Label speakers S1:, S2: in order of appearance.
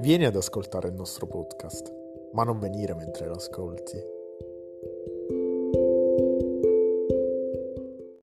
S1: Vieni ad ascoltare il nostro podcast, ma non venire mentre lo ascolti.